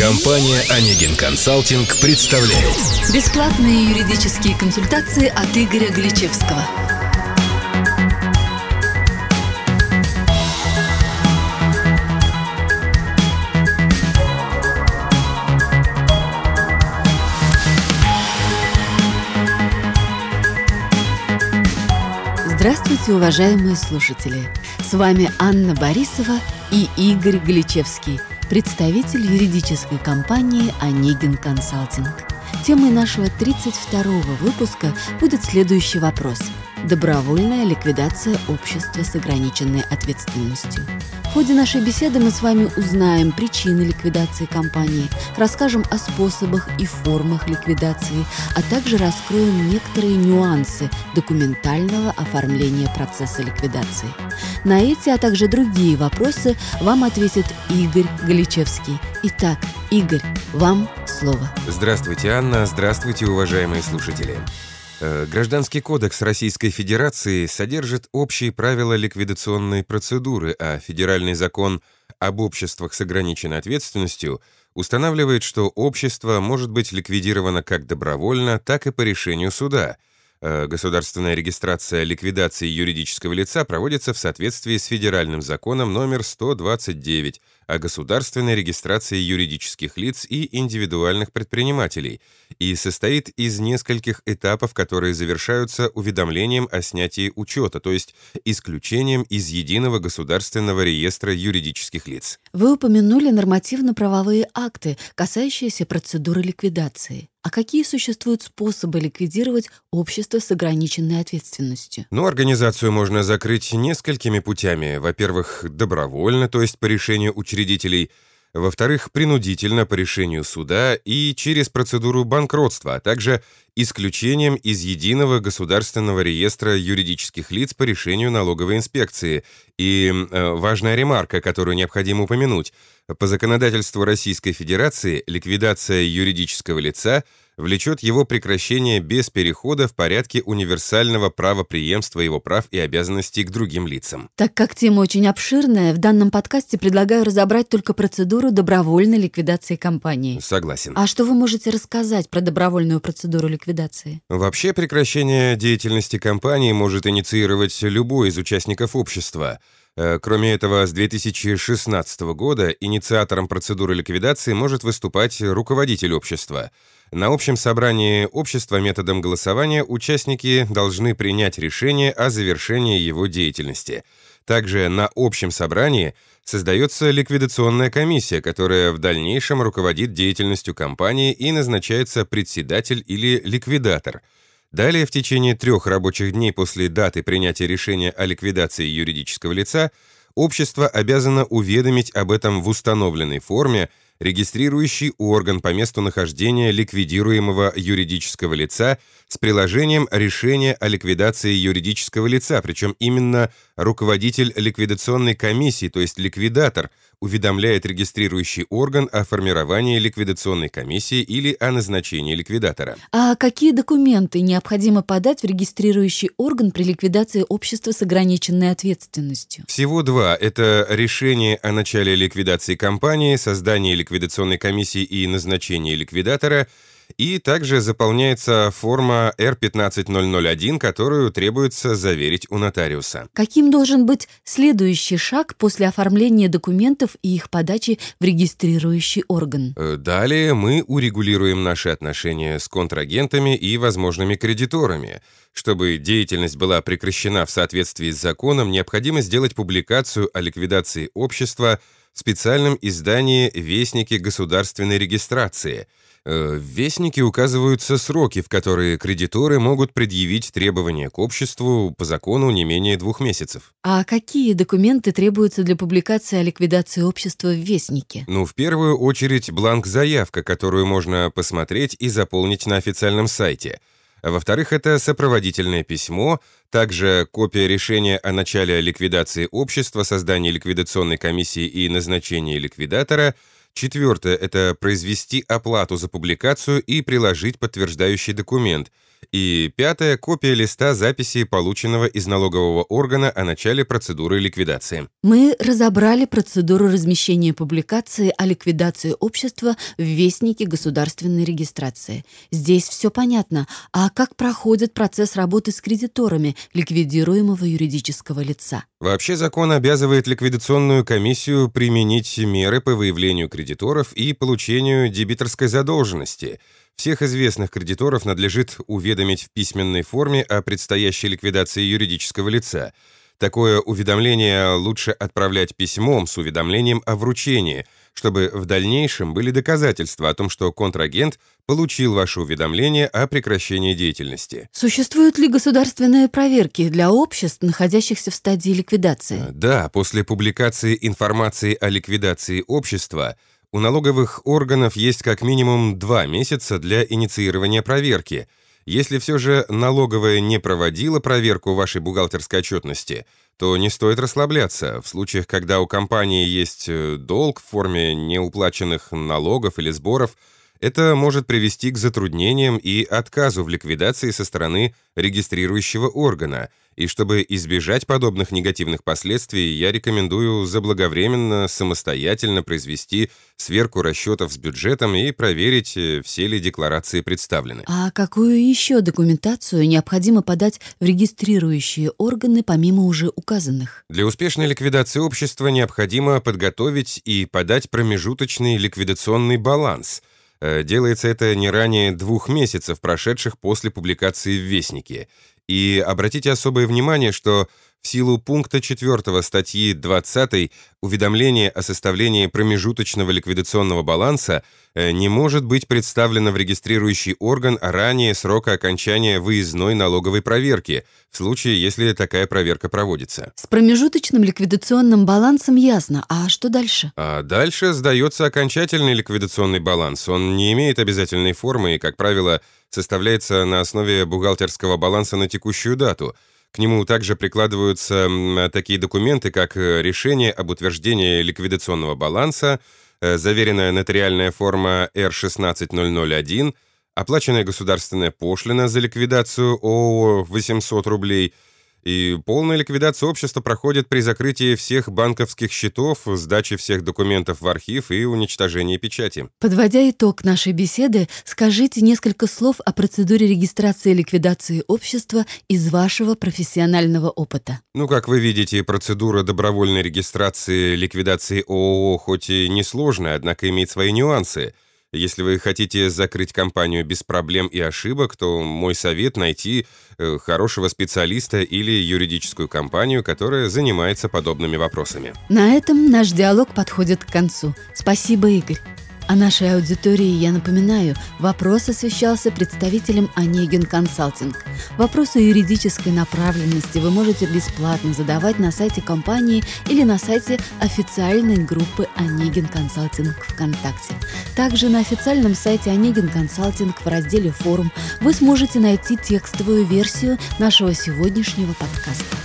Компания «Онегин Консалтинг» представляет Бесплатные юридические консультации от Игоря Гличевского. Здравствуйте, уважаемые слушатели! С вами Анна Борисова и Игорь Гличевский, представитель юридической компании «Онегин Консалтинг». Темой нашего 32-го выпуска будет следующий вопрос – Добровольная ликвидация общества с ограниченной ответственностью. В ходе нашей беседы мы с вами узнаем причины ликвидации компании, расскажем о способах и формах ликвидации, а также раскроем некоторые нюансы документального оформления процесса ликвидации. На эти, а также другие вопросы вам ответит Игорь Галичевский. Итак, Игорь, вам слово. Здравствуйте, Анна. Здравствуйте, уважаемые слушатели. Э, Гражданский кодекс Российской Федерации содержит общие правила ликвидационной процедуры, а федеральный закон об обществах с ограниченной ответственностью устанавливает, что общество может быть ликвидировано как добровольно, так и по решению суда – государственная регистрация ликвидации юридического лица проводится в соответствии с федеральным законом номер 129 о государственной регистрации юридических лиц и индивидуальных предпринимателей и состоит из нескольких этапов, которые завершаются уведомлением о снятии учета, то есть исключением из единого государственного реестра юридических лиц. Вы упомянули нормативно-правовые акты, касающиеся процедуры ликвидации. А какие существуют способы ликвидировать общество с ограниченной ответственностью? Ну, организацию можно закрыть несколькими путями. Во-первых, добровольно, то есть по решению учредителей. Во-вторых, принудительно по решению суда и через процедуру банкротства, а также исключением из единого государственного реестра юридических лиц по решению налоговой инспекции. И э, важная ремарка, которую необходимо упомянуть. По законодательству Российской Федерации ликвидация юридического лица влечет его прекращение без перехода в порядке универсального правоприемства его прав и обязанностей к другим лицам. Так как тема очень обширная, в данном подкасте предлагаю разобрать только процедуру добровольной ликвидации компании. Согласен. А что вы можете рассказать про добровольную процедуру ликвидации? Вообще прекращение деятельности компании может инициировать любой из участников общества – кроме этого, с 2016 года инициатором процедуры ликвидации может выступать руководитель общества. На общем собрании общества методом голосования участники должны принять решение о завершении его деятельности. Также на общем собрании создается ликвидационная комиссия, которая в дальнейшем руководит деятельностью компании и назначается председатель или ликвидатор – Далее, в течение трех рабочих дней после даты принятия решения о ликвидации юридического лица, общество обязано уведомить об этом в установленной форме регистрирующий орган по месту нахождения ликвидируемого юридического лица с приложением решения о ликвидации юридического лица, причем именно руководитель ликвидационной комиссии, то есть ликвидатор, уведомляет регистрирующий орган о формировании ликвидационной комиссии или о назначении ликвидатора. А какие документы необходимо подать в регистрирующий орган при ликвидации общества с ограниченной ответственностью? Всего два. Это решение о начале ликвидации компании, создание ликвидационной комиссии и назначение ликвидатора – и также заполняется форма R15001, которую требуется заверить у нотариуса. Каким должен быть следующий шаг после оформления документов и их подачи в регистрирующий орган? Э, далее мы урегулируем наши отношения с контрагентами и возможными кредиторами. Чтобы деятельность была прекращена в соответствии с законом, необходимо сделать публикацию о ликвидации общества в специальном издании «Вестники государственной регистрации», в Вестнике указываются сроки, в которые кредиторы могут предъявить требования к обществу по закону не менее двух месяцев. А какие документы требуются для публикации о ликвидации общества в Вестнике? Ну, в первую очередь, бланк-заявка, которую можно посмотреть и заполнить на официальном сайте. Во-вторых, это сопроводительное письмо, также копия решения о начале ликвидации общества, создании ликвидационной комиссии и назначении ликвидатора – Четвертое – это произвести оплату за публикацию и приложить подтверждающий документ. И пятое – копия листа записи, полученного из налогового органа о начале процедуры ликвидации. Мы разобрали процедуру размещения публикации о ликвидации общества в Вестнике государственной регистрации. Здесь все понятно. А как проходит процесс работы с кредиторами ликвидируемого юридического лица? Вообще закон обязывает ликвидационную комиссию применить меры по выявлению кредиторов и получению дебиторской задолженности – всех известных кредиторов надлежит уведомить в письменной форме о предстоящей ликвидации юридического лица. Такое уведомление лучше отправлять письмом с уведомлением о вручении, чтобы в дальнейшем были доказательства о том, что контрагент получил ваше уведомление о прекращении деятельности. Существуют ли государственные проверки для обществ, находящихся в стадии ликвидации? Да, после публикации информации о ликвидации общества – у налоговых органов есть как минимум два месяца для инициирования проверки. Если все же налоговая не проводила проверку вашей бухгалтерской отчетности, то не стоит расслабляться. В случаях, когда у компании есть э, долг в форме неуплаченных налогов или сборов – это может привести к затруднениям и отказу в ликвидации со стороны регистрирующего органа, и чтобы избежать подобных негативных последствий, я рекомендую заблаговременно самостоятельно произвести сверку расчетов с бюджетом и проверить, э, все ли декларации представлены. А какую еще документацию необходимо подать в регистрирующие органы помимо уже указанных? Для успешной ликвидации общества необходимо подготовить и подать промежуточный ликвидационный баланс – делается это не ранее двух месяцев, прошедших после публикации в Вестнике. И обратите особое внимание, что в силу пункта 4 статьи 20 уведомление о составлении промежуточного ликвидационного баланса э, не может быть представлено в регистрирующий орган ранее срока окончания выездной налоговой проверки, в случае, если такая проверка проводится. С промежуточным ликвидационным балансом ясно. А что дальше? А дальше сдается окончательный ликвидационный баланс. Он не имеет обязательной формы и, как правило, составляется на основе бухгалтерского баланса на текущую дату – к нему также прикладываются такие документы, как э, решение об утверждении ликвидационного баланса, э, заверенная нотариальная форма R16001, оплаченная государственная пошлина за ликвидацию ООО 800 рублей – и полная ликвидация общества проходит при закрытии всех банковских счетов, сдаче всех документов в архив и уничтожении печати. Подводя итог нашей беседы, скажите несколько слов о процедуре регистрации и ликвидации общества из вашего профессионального опыта. Ну, как вы видите, процедура добровольной регистрации ликвидации ООО хоть и несложная, однако имеет свои нюансы – если вы хотите закрыть компанию без проблем и ошибок, то мой совет найти э, хорошего специалиста или юридическую компанию, которая занимается подобными вопросами. На этом наш диалог подходит к концу. Спасибо, Игорь. О нашей аудитории я напоминаю, вопрос освещался представителем Онегин Консалтинг. Вопросы юридической направленности вы можете бесплатно задавать на сайте компании или на сайте официальной группы Онегин Консалтинг ВКонтакте. Также на официальном сайте Онегин Консалтинг в разделе «Форум» вы сможете найти текстовую версию нашего сегодняшнего подкаста.